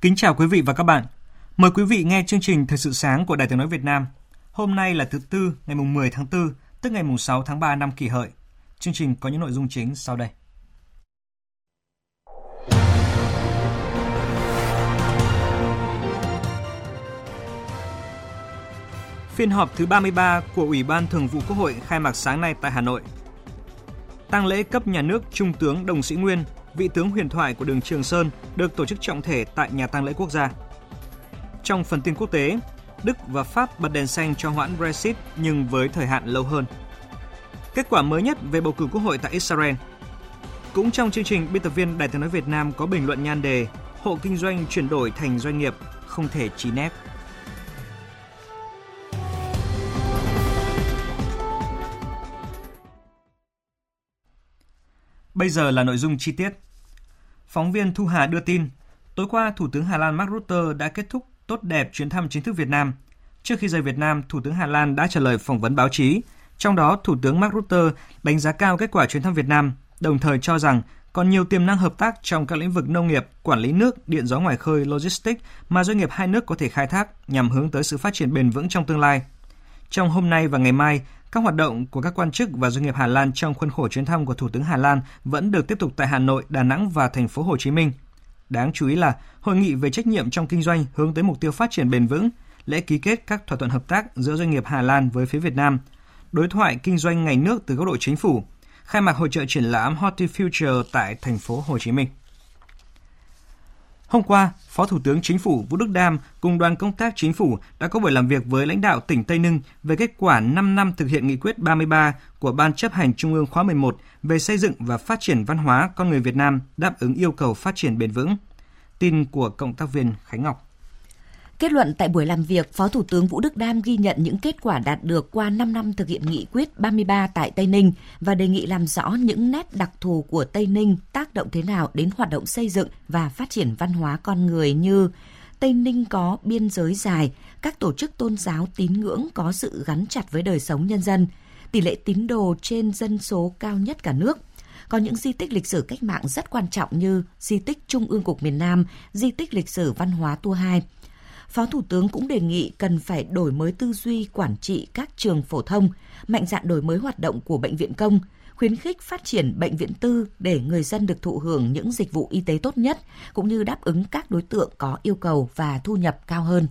Kính chào quý vị và các bạn. Mời quý vị nghe chương trình Thời sự sáng của Đài Tiếng nói Việt Nam. Hôm nay là thứ tư, ngày mùng 10 tháng 4, tức ngày mùng 6 tháng 3 năm Kỷ Hợi. Chương trình có những nội dung chính sau đây. Phiên họp thứ 33 của Ủy ban Thường vụ Quốc hội khai mạc sáng nay tại Hà Nội. Tăng lễ cấp nhà nước Trung tướng Đồng Sĩ Nguyên vị tướng huyền thoại của đường Trường Sơn được tổ chức trọng thể tại nhà tang lễ quốc gia. Trong phần tin quốc tế, Đức và Pháp bật đèn xanh cho hoãn Brexit nhưng với thời hạn lâu hơn. Kết quả mới nhất về bầu cử quốc hội tại Israel. Cũng trong chương trình, biên tập viên Đài tiếng nói Việt Nam có bình luận nhan đề Hộ kinh doanh chuyển đổi thành doanh nghiệp không thể chỉ nép. Bây giờ là nội dung chi tiết. Phóng viên Thu Hà đưa tin, tối qua Thủ tướng Hà Lan Mark Rutte đã kết thúc tốt đẹp chuyến thăm chính thức Việt Nam. Trước khi rời Việt Nam, Thủ tướng Hà Lan đã trả lời phỏng vấn báo chí. Trong đó, Thủ tướng Mark Rutte đánh giá cao kết quả chuyến thăm Việt Nam, đồng thời cho rằng còn nhiều tiềm năng hợp tác trong các lĩnh vực nông nghiệp, quản lý nước, điện gió ngoài khơi, logistics mà doanh nghiệp hai nước có thể khai thác nhằm hướng tới sự phát triển bền vững trong tương lai. Trong hôm nay và ngày mai, các hoạt động của các quan chức và doanh nghiệp Hà Lan trong khuôn khổ chuyến thăm của Thủ tướng Hà Lan vẫn được tiếp tục tại Hà Nội, Đà Nẵng và thành phố Hồ Chí Minh. Đáng chú ý là hội nghị về trách nhiệm trong kinh doanh hướng tới mục tiêu phát triển bền vững, lễ ký kết các thỏa thuận hợp tác giữa doanh nghiệp Hà Lan với phía Việt Nam, đối thoại kinh doanh ngành nước từ góc độ chính phủ, khai mạc hội trợ triển lãm Hortifuture tại thành phố Hồ Chí Minh. Hôm qua, Phó Thủ tướng Chính phủ Vũ Đức Đam cùng đoàn công tác Chính phủ đã có buổi làm việc với lãnh đạo tỉnh Tây Ninh về kết quả 5 năm thực hiện nghị quyết 33 của Ban chấp hành Trung ương khóa 11 về xây dựng và phát triển văn hóa con người Việt Nam đáp ứng yêu cầu phát triển bền vững. Tin của cộng tác viên Khánh Ngọc. Kết luận tại buổi làm việc, Phó Thủ tướng Vũ Đức Đam ghi nhận những kết quả đạt được qua 5 năm thực hiện nghị quyết 33 tại Tây Ninh và đề nghị làm rõ những nét đặc thù của Tây Ninh tác động thế nào đến hoạt động xây dựng và phát triển văn hóa con người như Tây Ninh có biên giới dài, các tổ chức tôn giáo tín ngưỡng có sự gắn chặt với đời sống nhân dân, tỷ lệ tín đồ trên dân số cao nhất cả nước, có những di tích lịch sử cách mạng rất quan trọng như di tích Trung ương Cục miền Nam, di tích lịch sử văn hóa Tua 2, Phó Thủ tướng cũng đề nghị cần phải đổi mới tư duy quản trị các trường phổ thông, mạnh dạn đổi mới hoạt động của bệnh viện công, khuyến khích phát triển bệnh viện tư để người dân được thụ hưởng những dịch vụ y tế tốt nhất, cũng như đáp ứng các đối tượng có yêu cầu và thu nhập cao hơn.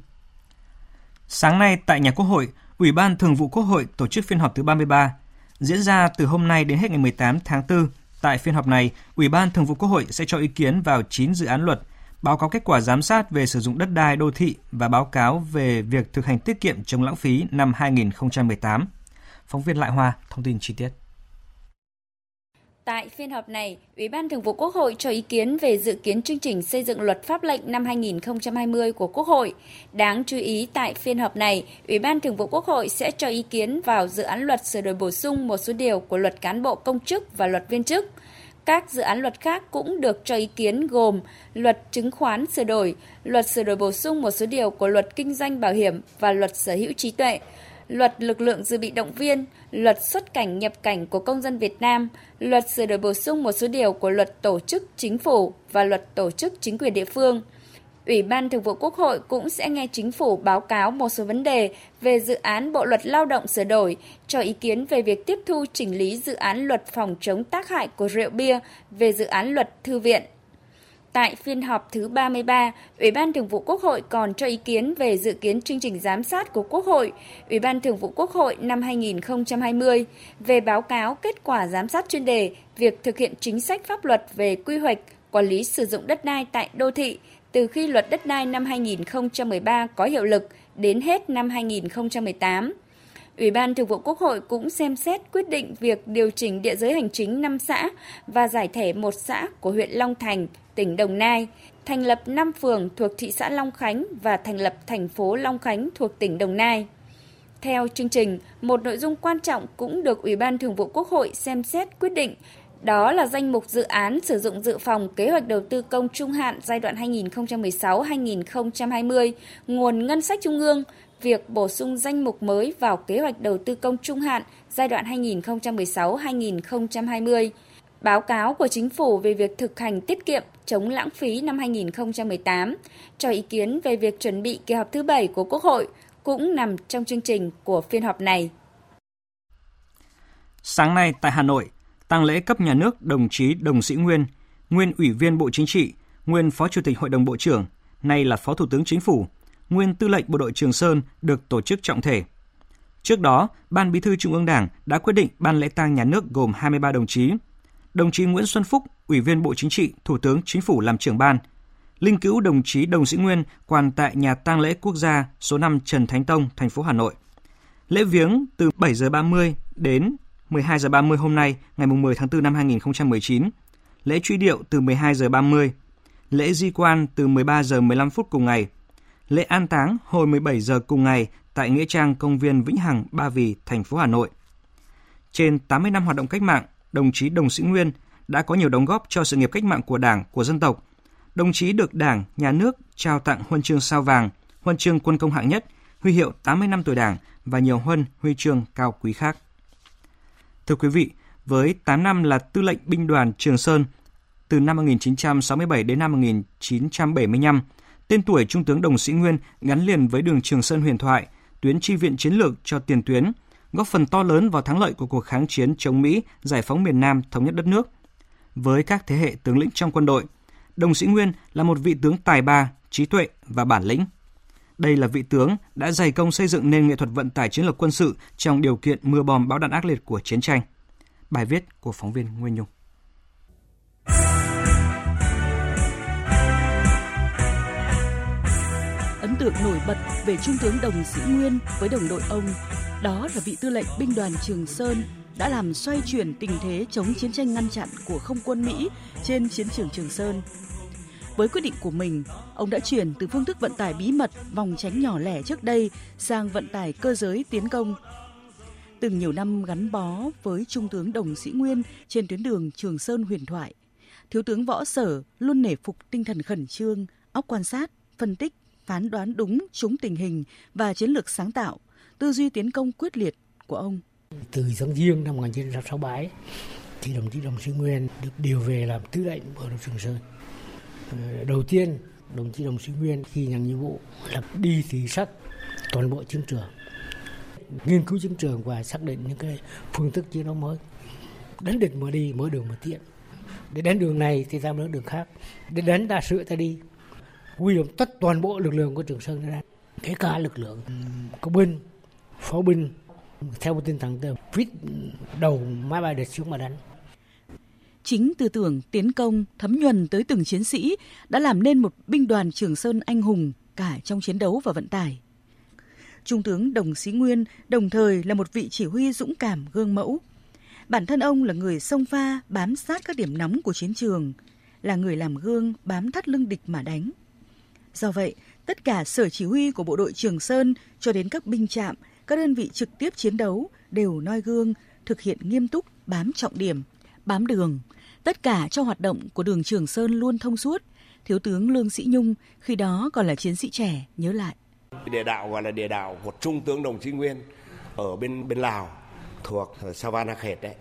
Sáng nay tại nhà Quốc hội, Ủy ban Thường vụ Quốc hội tổ chức phiên họp thứ 33. Diễn ra từ hôm nay đến hết ngày 18 tháng 4, tại phiên họp này, Ủy ban Thường vụ Quốc hội sẽ cho ý kiến vào 9 dự án luật – báo cáo kết quả giám sát về sử dụng đất đai đô thị và báo cáo về việc thực hành tiết kiệm chống lãng phí năm 2018. Phóng viên Lại Hoa thông tin chi tiết. Tại phiên họp này, Ủy ban Thường vụ Quốc hội cho ý kiến về dự kiến chương trình xây dựng luật pháp lệnh năm 2020 của Quốc hội. Đáng chú ý tại phiên họp này, Ủy ban Thường vụ Quốc hội sẽ cho ý kiến vào dự án luật sửa đổi bổ sung một số điều của luật cán bộ công chức và luật viên chức – các dự án luật khác cũng được cho ý kiến gồm luật chứng khoán sửa đổi, luật sửa đổi bổ sung một số điều của luật kinh doanh bảo hiểm và luật sở hữu trí tuệ, luật lực lượng dự bị động viên, luật xuất cảnh nhập cảnh của công dân Việt Nam, luật sửa đổi bổ sung một số điều của luật tổ chức chính phủ và luật tổ chức chính quyền địa phương – Ủy ban Thường vụ Quốc hội cũng sẽ nghe chính phủ báo cáo một số vấn đề về dự án Bộ luật Lao động sửa đổi, cho ý kiến về việc tiếp thu chỉnh lý dự án luật phòng chống tác hại của rượu bia về dự án luật thư viện. Tại phiên họp thứ 33, Ủy ban Thường vụ Quốc hội còn cho ý kiến về dự kiến chương trình giám sát của Quốc hội, Ủy ban Thường vụ Quốc hội năm 2020 về báo cáo kết quả giám sát chuyên đề việc thực hiện chính sách pháp luật về quy hoạch, quản lý sử dụng đất đai tại đô thị từ khi luật đất đai năm 2013 có hiệu lực đến hết năm 2018. Ủy ban Thường vụ Quốc hội cũng xem xét quyết định việc điều chỉnh địa giới hành chính 5 xã và giải thể một xã của huyện Long Thành, tỉnh Đồng Nai, thành lập 5 phường thuộc thị xã Long Khánh và thành lập thành phố Long Khánh thuộc tỉnh Đồng Nai. Theo chương trình, một nội dung quan trọng cũng được Ủy ban Thường vụ Quốc hội xem xét quyết định đó là danh mục dự án sử dụng dự phòng kế hoạch đầu tư công trung hạn giai đoạn 2016-2020, nguồn ngân sách trung ương, việc bổ sung danh mục mới vào kế hoạch đầu tư công trung hạn giai đoạn 2016-2020. Báo cáo của chính phủ về việc thực hành tiết kiệm chống lãng phí năm 2018 cho ý kiến về việc chuẩn bị kỳ họp thứ 7 của Quốc hội cũng nằm trong chương trình của phiên họp này. Sáng nay tại Hà Nội, tăng lễ cấp nhà nước đồng chí Đồng Sĩ Nguyên, nguyên Ủy viên Bộ Chính trị, nguyên Phó Chủ tịch Hội đồng Bộ trưởng, nay là Phó Thủ tướng Chính phủ, nguyên Tư lệnh Bộ đội Trường Sơn được tổ chức trọng thể. Trước đó, Ban Bí thư Trung ương Đảng đã quyết định ban lễ tang nhà nước gồm 23 đồng chí. Đồng chí Nguyễn Xuân Phúc, Ủy viên Bộ Chính trị, Thủ tướng Chính phủ làm trưởng ban. Linh cữu đồng chí Đồng Sĩ Nguyên quan tại nhà tang lễ quốc gia số 5 Trần Thánh Tông, thành phố Hà Nội. Lễ viếng từ 7 giờ 30 đến 12 giờ 30 hôm nay, ngày 10 tháng 4 năm 2019. Lễ truy điệu từ 12 giờ 30. Lễ di quan từ 13 giờ 15 phút cùng ngày. Lễ an táng hồi 17 giờ cùng ngày tại nghĩa trang công viên Vĩnh Hằng, Ba Vì, thành phố Hà Nội. Trên 80 năm hoạt động cách mạng, đồng chí Đồng Sĩ Nguyên đã có nhiều đóng góp cho sự nghiệp cách mạng của Đảng, của dân tộc. Đồng chí được Đảng, Nhà nước trao tặng huân chương sao vàng, huân chương quân công hạng nhất, huy hiệu 80 năm tuổi Đảng và nhiều huân huy chương cao quý khác. Thưa quý vị, với 8 năm là tư lệnh binh đoàn Trường Sơn từ năm 1967 đến năm 1975, tên tuổi Trung tướng Đồng Sĩ Nguyên gắn liền với đường Trường Sơn huyền thoại, tuyến chi viện chiến lược cho tiền tuyến, góp phần to lớn vào thắng lợi của cuộc kháng chiến chống Mỹ, giải phóng miền Nam, thống nhất đất nước. Với các thế hệ tướng lĩnh trong quân đội, Đồng Sĩ Nguyên là một vị tướng tài ba, trí tuệ và bản lĩnh. Đây là vị tướng đã dày công xây dựng nền nghệ thuật vận tải chiến lược quân sự trong điều kiện mưa bom bão đạn ác liệt của chiến tranh. Bài viết của phóng viên Nguyên Nhung. Ấn tượng nổi bật về Trung tướng Đồng Sĩ Nguyên với đồng đội ông, đó là vị tư lệnh binh đoàn Trường Sơn đã làm xoay chuyển tình thế chống chiến tranh ngăn chặn của không quân Mỹ trên chiến trường Trường Sơn với quyết định của mình, ông đã chuyển từ phương thức vận tải bí mật vòng tránh nhỏ lẻ trước đây sang vận tải cơ giới tiến công. Từng nhiều năm gắn bó với Trung tướng Đồng Sĩ Nguyên trên tuyến đường Trường Sơn huyền thoại, Thiếu tướng Võ Sở luôn nể phục tinh thần khẩn trương, óc quan sát, phân tích, phán đoán đúng trúng tình hình và chiến lược sáng tạo, tư duy tiến công quyết liệt của ông. Từ tháng Giêng năm 1967, thì đồng chí Đồng Sĩ Nguyên được điều về làm tư lệnh bộ đội Trường Sơn Ờ, đầu tiên, đồng chí đồng sĩ nguyên khi nhận nhiệm vụ là đi thị sát toàn bộ chiến trường, nghiên cứu chiến trường và xác định những cái phương thức chiến đấu mới. Đánh địch mà đi, mở đường mà tiện. Để đánh đường này thì ta mở đường khác. Để đánh đa sự ta đi. Huy động tất toàn bộ lực lượng của trường sơn ra. Kể cả lực lượng công binh, pháo binh, theo một tinh thần vít đầu máy bay địch xuống mà đánh. Chính tư tưởng tiến công thấm nhuần tới từng chiến sĩ đã làm nên một binh đoàn Trường Sơn anh hùng cả trong chiến đấu và vận tải. Trung tướng Đồng Sĩ Nguyên đồng thời là một vị chỉ huy dũng cảm gương mẫu. Bản thân ông là người sông pha bám sát các điểm nóng của chiến trường, là người làm gương bám thắt lưng địch mà đánh. Do vậy, tất cả sở chỉ huy của bộ đội Trường Sơn cho đến các binh trạm, các đơn vị trực tiếp chiến đấu đều noi gương, thực hiện nghiêm túc, bám trọng điểm, bám đường, Tất cả cho hoạt động của đường Trường Sơn luôn thông suốt. Thiếu tướng Lương Sĩ Nhung khi đó còn là chiến sĩ trẻ nhớ lại. Địa đạo gọi là địa đạo của Trung tướng Đồng Chí Nguyên ở bên bên Lào thuộc Savanakhet đấy.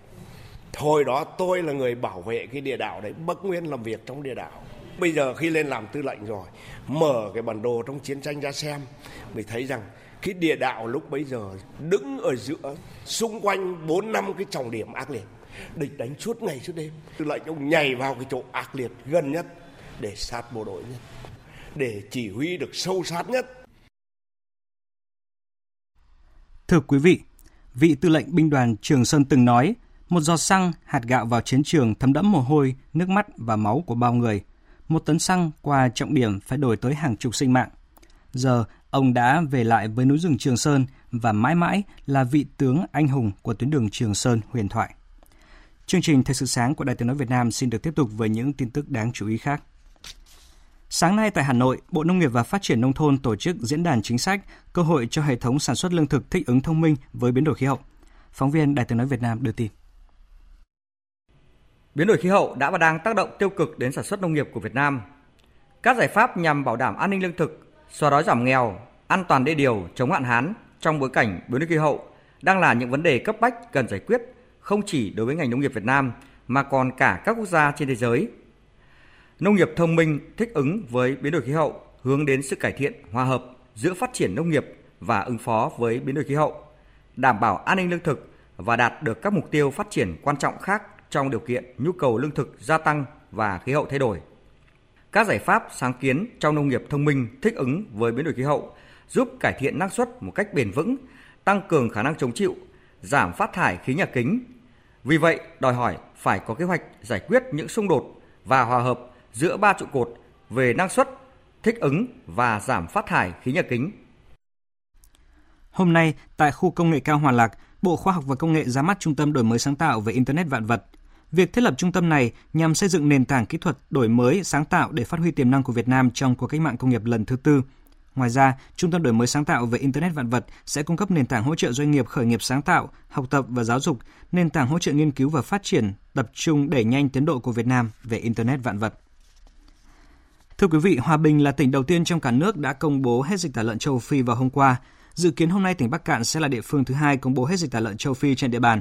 Thôi đó tôi là người bảo vệ cái địa đạo đấy, Bắc Nguyên làm việc trong địa đạo. Bây giờ khi lên làm tư lệnh rồi, mở cái bản đồ trong chiến tranh ra xem, mình thấy rằng cái địa đạo lúc bấy giờ đứng ở giữa xung quanh 4 năm cái trọng điểm ác liệt địch đánh suốt ngày suốt đêm tư lệnh ông nhảy vào cái chỗ ác liệt gần nhất để sát bộ đội nhất, để chỉ huy được sâu sát nhất. Thưa quý vị, vị tư lệnh binh đoàn Trường Sơn từng nói, một giọt xăng, hạt gạo vào chiến trường thấm đẫm mồ hôi, nước mắt và máu của bao người. Một tấn xăng qua trọng điểm phải đổi tới hàng chục sinh mạng. Giờ, ông đã về lại với núi rừng Trường Sơn và mãi mãi là vị tướng anh hùng của tuyến đường Trường Sơn huyền thoại. Chương trình Thời sự sáng của Đài Tiếng Nói Việt Nam xin được tiếp tục với những tin tức đáng chú ý khác. Sáng nay tại Hà Nội, Bộ Nông nghiệp và Phát triển Nông thôn tổ chức diễn đàn chính sách cơ hội cho hệ thống sản xuất lương thực thích ứng thông minh với biến đổi khí hậu. Phóng viên Đài Tiếng Nói Việt Nam đưa tin. Biến đổi khí hậu đã và đang tác động tiêu cực đến sản xuất nông nghiệp của Việt Nam. Các giải pháp nhằm bảo đảm an ninh lương thực, xóa đói giảm nghèo, an toàn đê điều, chống hạn hán trong bối cảnh biến đổi khí hậu đang là những vấn đề cấp bách cần giải quyết không chỉ đối với ngành nông nghiệp Việt Nam mà còn cả các quốc gia trên thế giới. Nông nghiệp thông minh thích ứng với biến đổi khí hậu hướng đến sự cải thiện hòa hợp giữa phát triển nông nghiệp và ứng phó với biến đổi khí hậu, đảm bảo an ninh lương thực và đạt được các mục tiêu phát triển quan trọng khác trong điều kiện nhu cầu lương thực gia tăng và khí hậu thay đổi. Các giải pháp sáng kiến trong nông nghiệp thông minh thích ứng với biến đổi khí hậu giúp cải thiện năng suất một cách bền vững, tăng cường khả năng chống chịu, giảm phát thải khí nhà kính. Vì vậy, đòi hỏi phải có kế hoạch giải quyết những xung đột và hòa hợp giữa ba trụ cột về năng suất, thích ứng và giảm phát thải khí nhà kính. Hôm nay, tại khu công nghệ cao Hòa Lạc, Bộ Khoa học và Công nghệ ra mắt Trung tâm đổi mới sáng tạo về Internet vạn vật. Việc thiết lập trung tâm này nhằm xây dựng nền tảng kỹ thuật đổi mới sáng tạo để phát huy tiềm năng của Việt Nam trong cuộc cách mạng công nghiệp lần thứ tư. Ngoài ra, Trung tâm đổi mới sáng tạo về Internet vạn vật sẽ cung cấp nền tảng hỗ trợ doanh nghiệp khởi nghiệp sáng tạo, học tập và giáo dục, nền tảng hỗ trợ nghiên cứu và phát triển, tập trung đẩy nhanh tiến độ của Việt Nam về Internet vạn vật. Thưa quý vị, Hòa Bình là tỉnh đầu tiên trong cả nước đã công bố hết dịch tả lợn châu Phi vào hôm qua. Dự kiến hôm nay tỉnh Bắc Cạn sẽ là địa phương thứ hai công bố hết dịch tả lợn châu Phi trên địa bàn.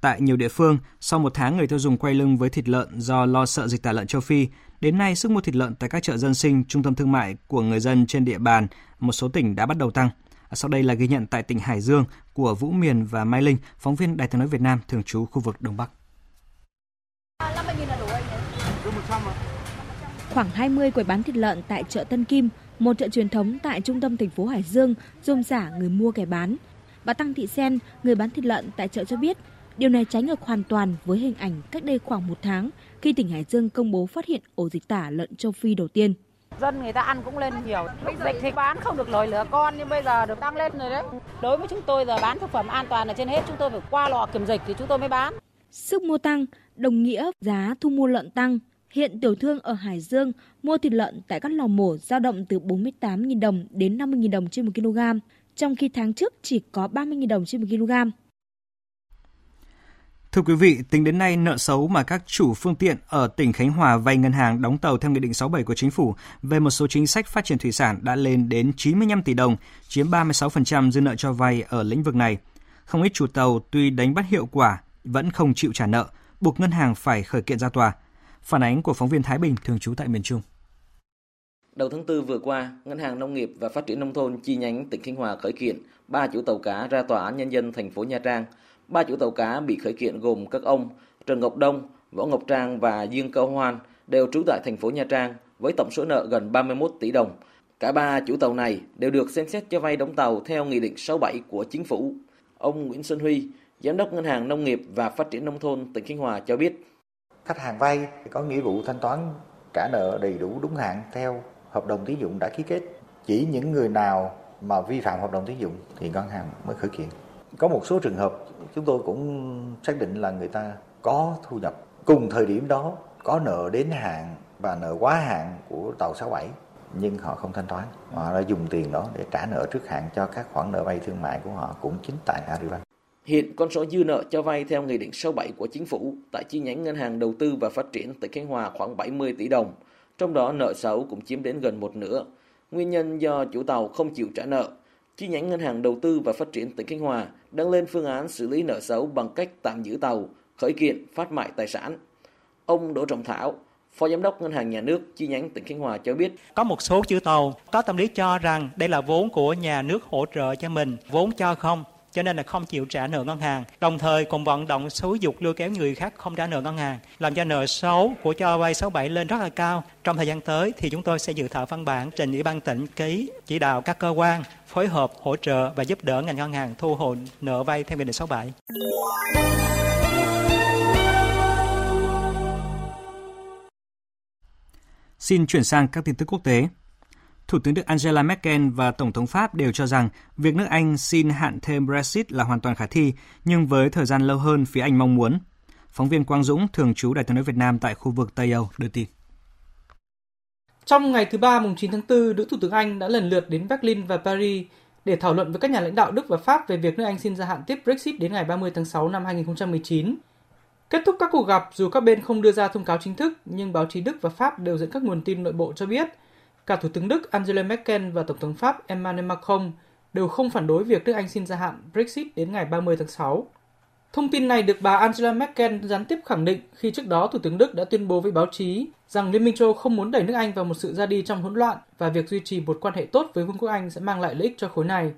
Tại nhiều địa phương, sau một tháng người tiêu dùng quay lưng với thịt lợn do lo sợ dịch tả lợn châu Phi, đến nay sức mua thịt lợn tại các chợ dân sinh, trung tâm thương mại của người dân trên địa bàn một số tỉnh đã bắt đầu tăng. À, sau đây là ghi nhận tại tỉnh Hải Dương của Vũ Miền và Mai Linh, phóng viên Đài tiếng nói Việt Nam thường trú khu vực Đông Bắc. Khoảng 20 quầy bán thịt lợn tại chợ Tân Kim, một chợ truyền thống tại trung tâm thành phố Hải Dương, rôm giả người mua kẻ bán. Bà Tăng Thị Sen, người bán thịt lợn tại chợ cho biết, điều này trái ngược hoàn toàn với hình ảnh cách đây khoảng một tháng khi tỉnh Hải Dương công bố phát hiện ổ dịch tả lợn châu Phi đầu tiên. Dân người ta ăn cũng lên nhiều. Dịch thì bán không được lời lửa con nhưng bây giờ được tăng lên rồi đấy. Đối với chúng tôi giờ bán thực phẩm an toàn là trên hết chúng tôi phải qua lò kiểm dịch thì chúng tôi mới bán. Sức mua tăng, đồng nghĩa giá thu mua lợn tăng. Hiện tiểu thương ở Hải Dương mua thịt lợn tại các lò mổ dao động từ 48.000 đồng đến 50.000 đồng trên 1 kg, trong khi tháng trước chỉ có 30.000 đồng trên 1 kg. Thưa quý vị, tính đến nay, nợ xấu mà các chủ phương tiện ở tỉnh Khánh Hòa vay ngân hàng đóng tàu theo Nghị định 67 của Chính phủ về một số chính sách phát triển thủy sản đã lên đến 95 tỷ đồng, chiếm 36% dư nợ cho vay ở lĩnh vực này. Không ít chủ tàu tuy đánh bắt hiệu quả vẫn không chịu trả nợ, buộc ngân hàng phải khởi kiện ra tòa. Phản ánh của phóng viên Thái Bình thường trú tại miền Trung. Đầu tháng 4 vừa qua, Ngân hàng Nông nghiệp và Phát triển Nông thôn chi nhánh tỉnh Khánh Hòa khởi kiện ba chủ tàu cá ra Tòa án Nhân dân thành phố Nha Trang. Ba chủ tàu cá bị khởi kiện gồm các ông Trần Ngọc Đông, Võ Ngọc Trang và Dương Cao Hoan đều trú tại thành phố Nha Trang với tổng số nợ gần 31 tỷ đồng. Cả ba chủ tàu này đều được xem xét cho vay đóng tàu theo Nghị định 67 của Chính phủ. Ông Nguyễn Xuân Huy, Giám đốc Ngân hàng Nông nghiệp và Phát triển Nông thôn tỉnh Khánh Hòa cho biết. Khách hàng vay có nghĩa vụ thanh toán trả nợ đầy đủ đúng hạn theo hợp đồng tín dụng đã ký kết. Chỉ những người nào mà vi phạm hợp đồng tín dụng thì ngân hàng mới khởi kiện. Có một số trường hợp chúng tôi cũng xác định là người ta có thu nhập cùng thời điểm đó có nợ đến hạn và nợ quá hạn của tàu 67 nhưng họ không thanh toán. Họ đã dùng tiền đó để trả nợ trước hạn cho các khoản nợ vay thương mại của họ cũng chính tại Agribank. Hiện con số dư nợ cho vay theo Nghị định 67 của Chính phủ tại chi nhánh Ngân hàng Đầu tư và Phát triển tỉnh Khánh Hòa khoảng 70 tỷ đồng, trong đó nợ xấu cũng chiếm đến gần một nửa. Nguyên nhân do chủ tàu không chịu trả nợ. Chi nhánh Ngân hàng Đầu tư và Phát triển tỉnh Khánh Hòa đang lên phương án xử lý nợ xấu bằng cách tạm giữ tàu, khởi kiện, phát mại tài sản. Ông Đỗ Trọng Thảo, Phó Giám đốc Ngân hàng Nhà nước chi nhánh tỉnh Khánh Hòa cho biết. Có một số chủ tàu có tâm lý cho rằng đây là vốn của nhà nước hỗ trợ cho mình, vốn cho không cho nên là không chịu trả nợ ngân hàng. Đồng thời còn vận động xúi dục lôi kéo người khác không trả nợ ngân hàng, làm cho nợ xấu của cho vay 67 lên rất là cao. Trong thời gian tới thì chúng tôi sẽ dự thảo văn bản trình ủy ban tỉnh ký chỉ đạo các cơ quan phối hợp hỗ trợ và giúp đỡ ngành ngân hàng thu hồi nợ vay theo nghị định 67. Xin chuyển sang các tin tức quốc tế. Thủ tướng Đức Angela Merkel và Tổng thống Pháp đều cho rằng việc nước Anh xin hạn thêm Brexit là hoàn toàn khả thi, nhưng với thời gian lâu hơn phía Anh mong muốn. Phóng viên Quang Dũng, thường trú Đại tiếng nói Việt Nam tại khu vực Tây Âu, đưa tin. Trong ngày thứ Ba mùng 9 tháng 4, nữ Thủ tướng Anh đã lần lượt đến Berlin và Paris để thảo luận với các nhà lãnh đạo Đức và Pháp về việc nước Anh xin gia hạn tiếp Brexit đến ngày 30 tháng 6 năm 2019. Kết thúc các cuộc gặp, dù các bên không đưa ra thông cáo chính thức, nhưng báo chí Đức và Pháp đều dẫn các nguồn tin nội bộ cho biết cả Thủ tướng Đức Angela Merkel và Tổng thống Pháp Emmanuel Macron đều không phản đối việc nước Anh xin gia hạn Brexit đến ngày 30 tháng 6. Thông tin này được bà Angela Merkel gián tiếp khẳng định khi trước đó Thủ tướng Đức đã tuyên bố với báo chí rằng Liên minh châu không muốn đẩy nước Anh vào một sự ra đi trong hỗn loạn và việc duy trì một quan hệ tốt với Vương quốc Anh sẽ mang lại lợi ích cho khối này.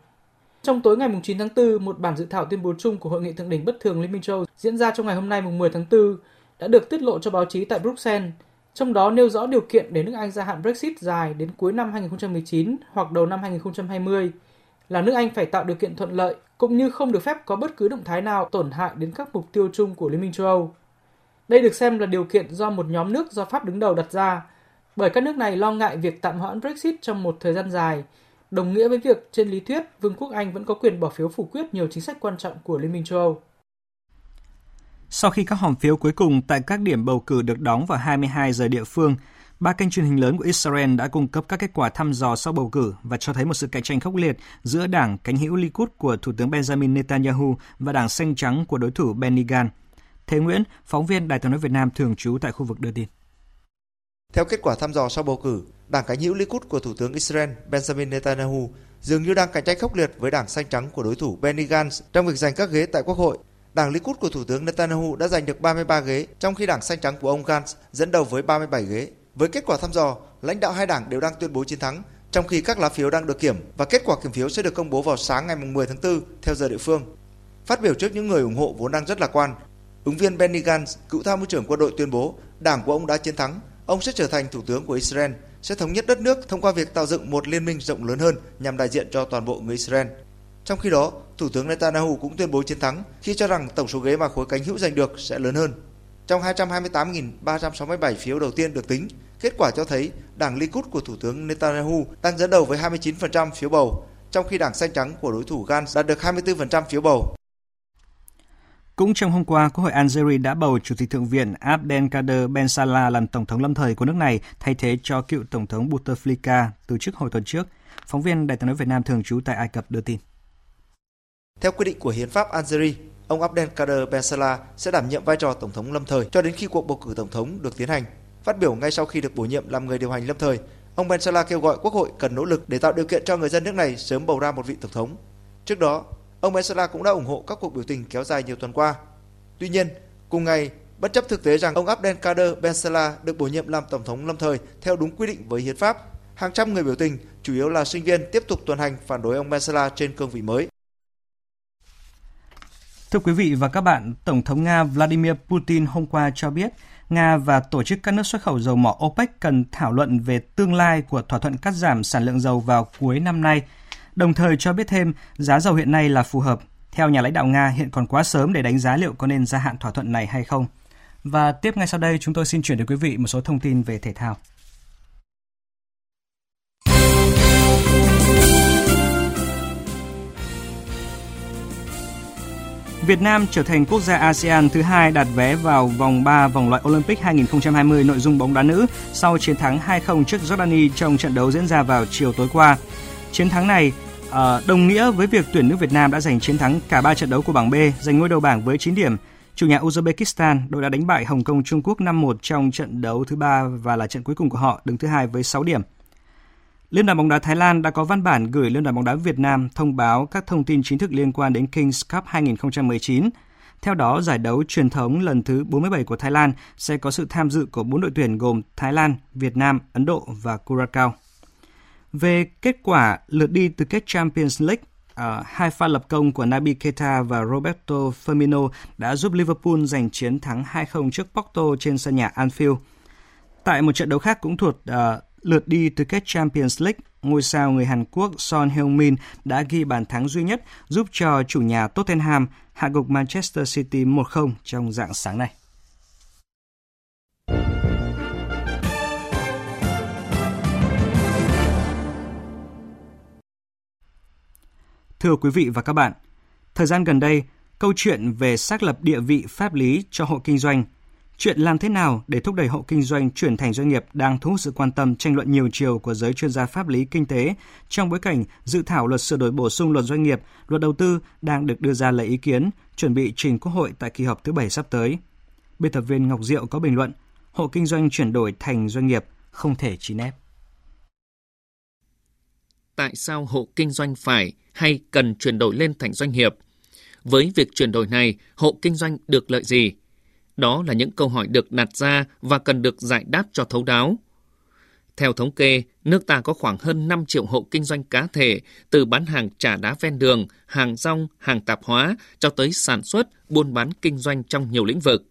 Trong tối ngày 9 tháng 4, một bản dự thảo tuyên bố chung của Hội nghị thượng đỉnh bất thường Liên minh châu diễn ra trong ngày hôm nay 10 tháng 4 đã được tiết lộ cho báo chí tại Bruxelles, trong đó nêu rõ điều kiện để nước Anh gia hạn Brexit dài đến cuối năm 2019 hoặc đầu năm 2020 là nước Anh phải tạo điều kiện thuận lợi cũng như không được phép có bất cứ động thái nào tổn hại đến các mục tiêu chung của Liên minh châu Âu. Đây được xem là điều kiện do một nhóm nước do Pháp đứng đầu đặt ra, bởi các nước này lo ngại việc tạm hoãn Brexit trong một thời gian dài, đồng nghĩa với việc trên lý thuyết Vương quốc Anh vẫn có quyền bỏ phiếu phủ quyết nhiều chính sách quan trọng của Liên minh châu Âu. Sau khi các hòm phiếu cuối cùng tại các điểm bầu cử được đóng vào 22 giờ địa phương, ba kênh truyền hình lớn của Israel đã cung cấp các kết quả thăm dò sau bầu cử và cho thấy một sự cạnh tranh khốc liệt giữa đảng cánh hữu Likud của Thủ tướng Benjamin Netanyahu và đảng xanh trắng của đối thủ Benny Gantz. Thế Nguyễn, phóng viên Đài tiếng nói Việt Nam thường trú tại khu vực đưa tin. Theo kết quả thăm dò sau bầu cử, đảng cánh hữu Likud của Thủ tướng Israel Benjamin Netanyahu dường như đang cạnh tranh khốc liệt với đảng xanh trắng của đối thủ Benny Gantz trong việc giành các ghế tại Quốc hội. Đảng Likud của Thủ tướng Netanyahu đã giành được 33 ghế, trong khi đảng xanh trắng của ông Gantz dẫn đầu với 37 ghế. Với kết quả thăm dò, lãnh đạo hai đảng đều đang tuyên bố chiến thắng, trong khi các lá phiếu đang được kiểm và kết quả kiểm phiếu sẽ được công bố vào sáng ngày 10 tháng 4 theo giờ địa phương. Phát biểu trước những người ủng hộ vốn đang rất lạc quan, ứng viên Benny Gantz, cựu tham mưu trưởng quân đội tuyên bố đảng của ông đã chiến thắng, ông sẽ trở thành thủ tướng của Israel, sẽ thống nhất đất nước thông qua việc tạo dựng một liên minh rộng lớn hơn nhằm đại diện cho toàn bộ người Israel. Trong khi đó, Thủ tướng Netanyahu cũng tuyên bố chiến thắng khi cho rằng tổng số ghế mà khối cánh hữu giành được sẽ lớn hơn. Trong 228.367 phiếu đầu tiên được tính, kết quả cho thấy đảng Likud của Thủ tướng Netanyahu đang dẫn đầu với 29% phiếu bầu, trong khi đảng xanh trắng của đối thủ Gantz đạt được 24% phiếu bầu. Cũng trong hôm qua, Quốc hội Algeria đã bầu Chủ tịch Thượng viện Abdelkader Ben Salah làm Tổng thống lâm thời của nước này thay thế cho cựu Tổng thống Bouteflika từ chức hồi tuần trước. Phóng viên Đài tiếng nói Việt Nam thường trú tại Ai Cập đưa tin. Theo quy định của Hiến pháp Algeria, ông Abdelkader Ben Salah sẽ đảm nhiệm vai trò Tổng thống lâm thời cho đến khi cuộc bầu cử Tổng thống được tiến hành. Phát biểu ngay sau khi được bổ nhiệm làm người điều hành lâm thời, ông Ben Salah kêu gọi Quốc hội cần nỗ lực để tạo điều kiện cho người dân nước này sớm bầu ra một vị Tổng thống. Trước đó, ông Ben Salah cũng đã ủng hộ các cuộc biểu tình kéo dài nhiều tuần qua. Tuy nhiên, cùng ngày, bất chấp thực tế rằng ông Abdelkader Ben Salah được bổ nhiệm làm Tổng thống lâm thời theo đúng quy định với hiến pháp, hàng trăm người biểu tình, chủ yếu là sinh viên, tiếp tục tuần hành phản đối ông Ben Salah trên cương vị mới. Thưa quý vị và các bạn, Tổng thống Nga Vladimir Putin hôm qua cho biết Nga và tổ chức các nước xuất khẩu dầu mỏ OPEC cần thảo luận về tương lai của thỏa thuận cắt giảm sản lượng dầu vào cuối năm nay, đồng thời cho biết thêm giá dầu hiện nay là phù hợp. Theo nhà lãnh đạo Nga, hiện còn quá sớm để đánh giá liệu có nên gia hạn thỏa thuận này hay không. Và tiếp ngay sau đây, chúng tôi xin chuyển đến quý vị một số thông tin về thể thao. Việt Nam trở thành quốc gia ASEAN thứ hai đạt vé vào vòng 3 vòng loại Olympic 2020 nội dung bóng đá nữ sau chiến thắng 2-0 trước Jordani trong trận đấu diễn ra vào chiều tối qua. Chiến thắng này ờ, đồng nghĩa với việc tuyển nữ Việt Nam đã giành chiến thắng cả 3 trận đấu của bảng B, giành ngôi đầu bảng với 9 điểm. Chủ nhà Uzbekistan, đội đã đánh bại Hồng Kông Trung Quốc 5-1 trong trận đấu thứ ba và là trận cuối cùng của họ, đứng thứ hai với 6 điểm. Liên đoàn bóng đá Thái Lan đã có văn bản gửi Liên đoàn bóng đá Việt Nam thông báo các thông tin chính thức liên quan đến Kings Cup 2019. Theo đó, giải đấu truyền thống lần thứ 47 của Thái Lan sẽ có sự tham dự của bốn đội tuyển gồm Thái Lan, Việt Nam, Ấn Độ và Curacao. Về kết quả lượt đi từ kết Champions League, uh, hai pha lập công của Naby Keita và Roberto Firmino đã giúp Liverpool giành chiến thắng 2-0 trước Porto trên sân nhà Anfield. Tại một trận đấu khác cũng thuộc uh, lượt đi tứ kết Champions League, ngôi sao người Hàn Quốc Son Heung-min đã ghi bàn thắng duy nhất giúp cho chủ nhà Tottenham hạ gục Manchester City 1-0 trong dạng sáng nay. Thưa quý vị và các bạn, thời gian gần đây, câu chuyện về xác lập địa vị pháp lý cho hộ kinh doanh, chuyện làm thế nào để thúc đẩy hộ kinh doanh chuyển thành doanh nghiệp đang thu hút sự quan tâm tranh luận nhiều chiều của giới chuyên gia pháp lý kinh tế trong bối cảnh dự thảo luật sửa đổi bổ sung luật doanh nghiệp, luật đầu tư đang được đưa ra lấy ý kiến, chuẩn bị trình Quốc hội tại kỳ họp thứ bảy sắp tới. Biên tập viên Ngọc Diệu có bình luận, hộ kinh doanh chuyển đổi thành doanh nghiệp không thể chỉ nép. Tại sao hộ kinh doanh phải hay cần chuyển đổi lên thành doanh nghiệp? Với việc chuyển đổi này, hộ kinh doanh được lợi gì? Đó là những câu hỏi được đặt ra và cần được giải đáp cho thấu đáo. Theo thống kê, nước ta có khoảng hơn 5 triệu hộ kinh doanh cá thể, từ bán hàng trả đá ven đường, hàng rong, hàng tạp hóa, cho tới sản xuất, buôn bán kinh doanh trong nhiều lĩnh vực.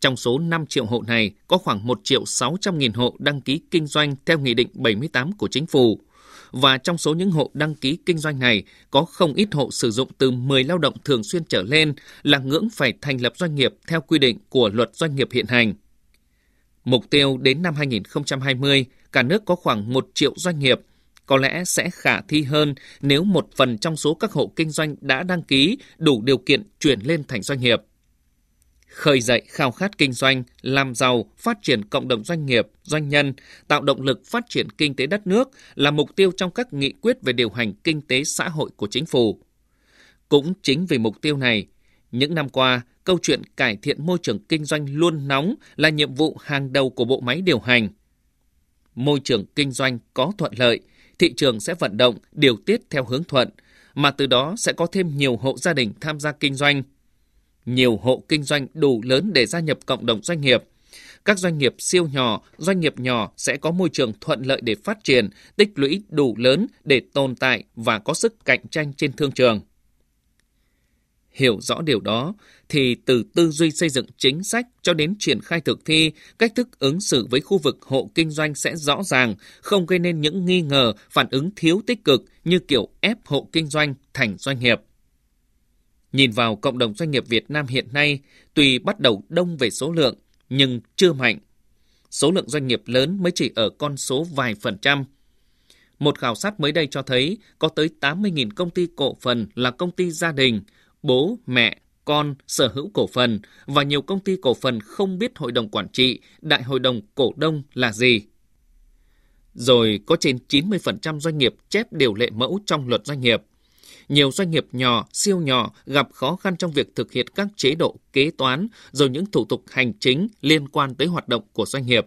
Trong số 5 triệu hộ này, có khoảng 1 triệu 600 nghìn hộ đăng ký kinh doanh theo Nghị định 78 của Chính phủ và trong số những hộ đăng ký kinh doanh này có không ít hộ sử dụng từ 10 lao động thường xuyên trở lên là ngưỡng phải thành lập doanh nghiệp theo quy định của luật doanh nghiệp hiện hành. Mục tiêu đến năm 2020, cả nước có khoảng 1 triệu doanh nghiệp, có lẽ sẽ khả thi hơn nếu một phần trong số các hộ kinh doanh đã đăng ký đủ điều kiện chuyển lên thành doanh nghiệp khơi dậy khao khát kinh doanh, làm giàu, phát triển cộng đồng doanh nghiệp, doanh nhân, tạo động lực phát triển kinh tế đất nước là mục tiêu trong các nghị quyết về điều hành kinh tế xã hội của chính phủ. Cũng chính vì mục tiêu này, những năm qua, câu chuyện cải thiện môi trường kinh doanh luôn nóng là nhiệm vụ hàng đầu của bộ máy điều hành. Môi trường kinh doanh có thuận lợi, thị trường sẽ vận động, điều tiết theo hướng thuận, mà từ đó sẽ có thêm nhiều hộ gia đình tham gia kinh doanh – nhiều hộ kinh doanh đủ lớn để gia nhập cộng đồng doanh nghiệp. Các doanh nghiệp siêu nhỏ, doanh nghiệp nhỏ sẽ có môi trường thuận lợi để phát triển, tích lũy đủ lớn để tồn tại và có sức cạnh tranh trên thương trường. Hiểu rõ điều đó thì từ tư duy xây dựng chính sách cho đến triển khai thực thi, cách thức ứng xử với khu vực hộ kinh doanh sẽ rõ ràng, không gây nên những nghi ngờ, phản ứng thiếu tích cực như kiểu ép hộ kinh doanh thành doanh nghiệp. Nhìn vào cộng đồng doanh nghiệp Việt Nam hiện nay, tuy bắt đầu đông về số lượng, nhưng chưa mạnh. Số lượng doanh nghiệp lớn mới chỉ ở con số vài phần trăm. Một khảo sát mới đây cho thấy có tới 80.000 công ty cổ phần là công ty gia đình, bố, mẹ, con sở hữu cổ phần và nhiều công ty cổ phần không biết hội đồng quản trị, đại hội đồng cổ đông là gì. Rồi có trên 90% doanh nghiệp chép điều lệ mẫu trong luật doanh nghiệp nhiều doanh nghiệp nhỏ, siêu nhỏ gặp khó khăn trong việc thực hiện các chế độ kế toán rồi những thủ tục hành chính liên quan tới hoạt động của doanh nghiệp.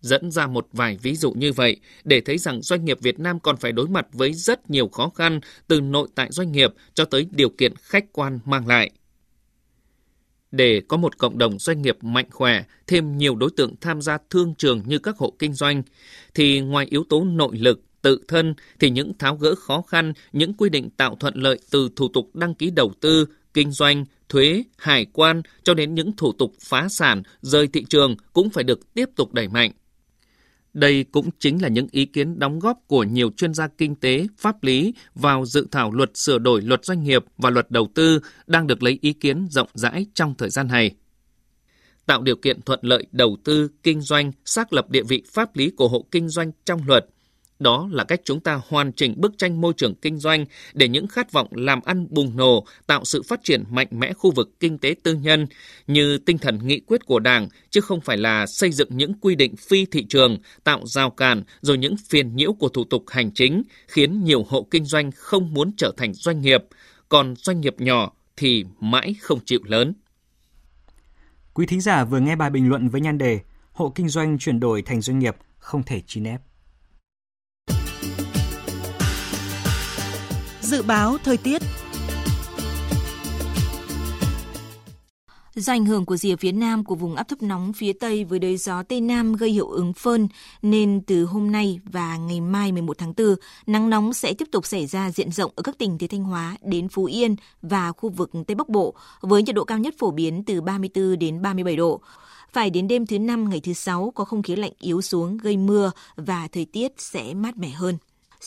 Dẫn ra một vài ví dụ như vậy để thấy rằng doanh nghiệp Việt Nam còn phải đối mặt với rất nhiều khó khăn từ nội tại doanh nghiệp cho tới điều kiện khách quan mang lại. Để có một cộng đồng doanh nghiệp mạnh khỏe, thêm nhiều đối tượng tham gia thương trường như các hộ kinh doanh, thì ngoài yếu tố nội lực, tự thân thì những tháo gỡ khó khăn, những quy định tạo thuận lợi từ thủ tục đăng ký đầu tư, kinh doanh, thuế, hải quan cho đến những thủ tục phá sản, rời thị trường cũng phải được tiếp tục đẩy mạnh. Đây cũng chính là những ý kiến đóng góp của nhiều chuyên gia kinh tế, pháp lý vào dự thảo luật sửa đổi luật doanh nghiệp và luật đầu tư đang được lấy ý kiến rộng rãi trong thời gian này. Tạo điều kiện thuận lợi đầu tư, kinh doanh, xác lập địa vị pháp lý của hộ kinh doanh trong luật đó là cách chúng ta hoàn chỉnh bức tranh môi trường kinh doanh để những khát vọng làm ăn bùng nổ, tạo sự phát triển mạnh mẽ khu vực kinh tế tư nhân như tinh thần nghị quyết của Đảng, chứ không phải là xây dựng những quy định phi thị trường, tạo rào cản rồi những phiền nhiễu của thủ tục hành chính khiến nhiều hộ kinh doanh không muốn trở thành doanh nghiệp, còn doanh nghiệp nhỏ thì mãi không chịu lớn. Quý thính giả vừa nghe bài bình luận với nhan đề Hộ kinh doanh chuyển đổi thành doanh nghiệp không thể chín nép. Dự báo thời tiết Do ảnh hưởng của rìa phía nam của vùng áp thấp nóng phía tây với đới gió tây nam gây hiệu ứng phơn nên từ hôm nay và ngày mai 11 tháng 4, nắng nóng sẽ tiếp tục xảy ra diện rộng ở các tỉnh từ Thanh Hóa đến Phú Yên và khu vực Tây Bắc Bộ với nhiệt độ cao nhất phổ biến từ 34 đến 37 độ. Phải đến đêm thứ năm ngày thứ sáu có không khí lạnh yếu xuống gây mưa và thời tiết sẽ mát mẻ hơn.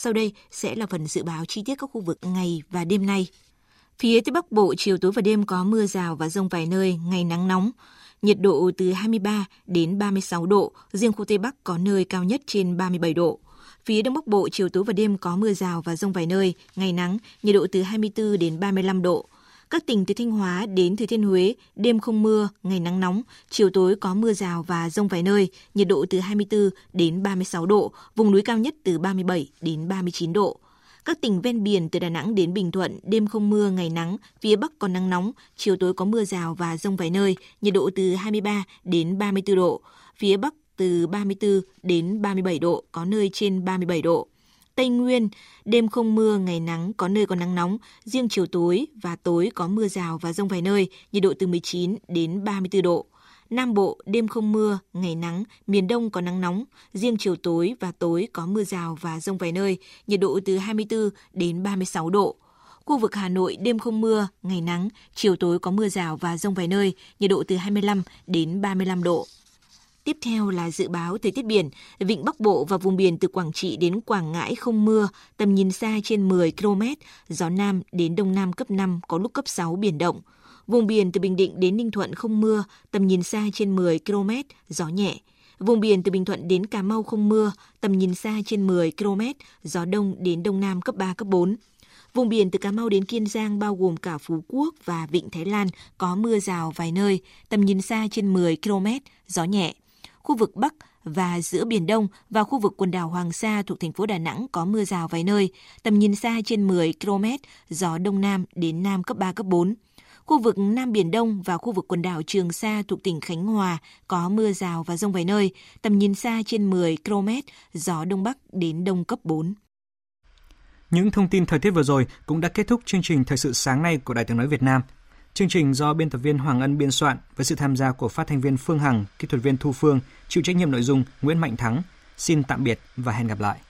Sau đây sẽ là phần dự báo chi tiết các khu vực ngày và đêm nay. Phía Tây Bắc Bộ chiều tối và đêm có mưa rào và rông vài nơi, ngày nắng nóng. Nhiệt độ từ 23 đến 36 độ, riêng khu Tây Bắc có nơi cao nhất trên 37 độ. Phía Đông Bắc Bộ chiều tối và đêm có mưa rào và rông vài nơi, ngày nắng, nhiệt độ từ 24 đến 35 độ. Các tỉnh từ Thanh Hóa đến Thừa Thiên Huế, đêm không mưa, ngày nắng nóng, chiều tối có mưa rào và rông vài nơi, nhiệt độ từ 24 đến 36 độ, vùng núi cao nhất từ 37 đến 39 độ. Các tỉnh ven biển từ Đà Nẵng đến Bình Thuận, đêm không mưa, ngày nắng, phía Bắc có nắng nóng, chiều tối có mưa rào và rông vài nơi, nhiệt độ từ 23 đến 34 độ. Phía Bắc từ 34 đến 37 độ, có nơi trên 37 độ. Tây Nguyên, đêm không mưa, ngày nắng, có nơi có nắng nóng, riêng chiều tối và tối có mưa rào và rông vài nơi, nhiệt độ từ 19 đến 34 độ. Nam Bộ, đêm không mưa, ngày nắng, miền Đông có nắng nóng, riêng chiều tối và tối có mưa rào và rông vài nơi, nhiệt độ từ 24 đến 36 độ. Khu vực Hà Nội đêm không mưa, ngày nắng, chiều tối có mưa rào và rông vài nơi, nhiệt độ từ 25 đến 35 độ. Tiếp theo là dự báo thời tiết biển. Vịnh Bắc Bộ và vùng biển từ Quảng Trị đến Quảng Ngãi không mưa, tầm nhìn xa trên 10 km, gió Nam đến Đông Nam cấp 5, có lúc cấp 6 biển động. Vùng biển từ Bình Định đến Ninh Thuận không mưa, tầm nhìn xa trên 10 km, gió nhẹ. Vùng biển từ Bình Thuận đến Cà Mau không mưa, tầm nhìn xa trên 10 km, gió đông đến đông nam cấp 3, cấp 4. Vùng biển từ Cà Mau đến Kiên Giang bao gồm cả Phú Quốc và Vịnh Thái Lan có mưa rào vài nơi, tầm nhìn xa trên 10 km, gió nhẹ. Khu vực Bắc và giữa Biển Đông và khu vực quần đảo Hoàng Sa thuộc thành phố Đà Nẵng có mưa rào vài nơi, tầm nhìn xa trên 10 km, gió Đông Nam đến Nam cấp 3, cấp 4. Khu vực Nam Biển Đông và khu vực quần đảo Trường Sa thuộc tỉnh Khánh Hòa có mưa rào và rông vài nơi, tầm nhìn xa trên 10 km, gió Đông Bắc đến Đông cấp 4. Những thông tin thời tiết vừa rồi cũng đã kết thúc chương trình Thời sự sáng nay của Đài tiếng nói Việt Nam. Chương trình do biên tập viên Hoàng Ân biên soạn với sự tham gia của phát thanh viên Phương Hằng, kỹ thuật viên Thu Phương, chịu trách nhiệm nội dung Nguyễn Mạnh Thắng. Xin tạm biệt và hẹn gặp lại.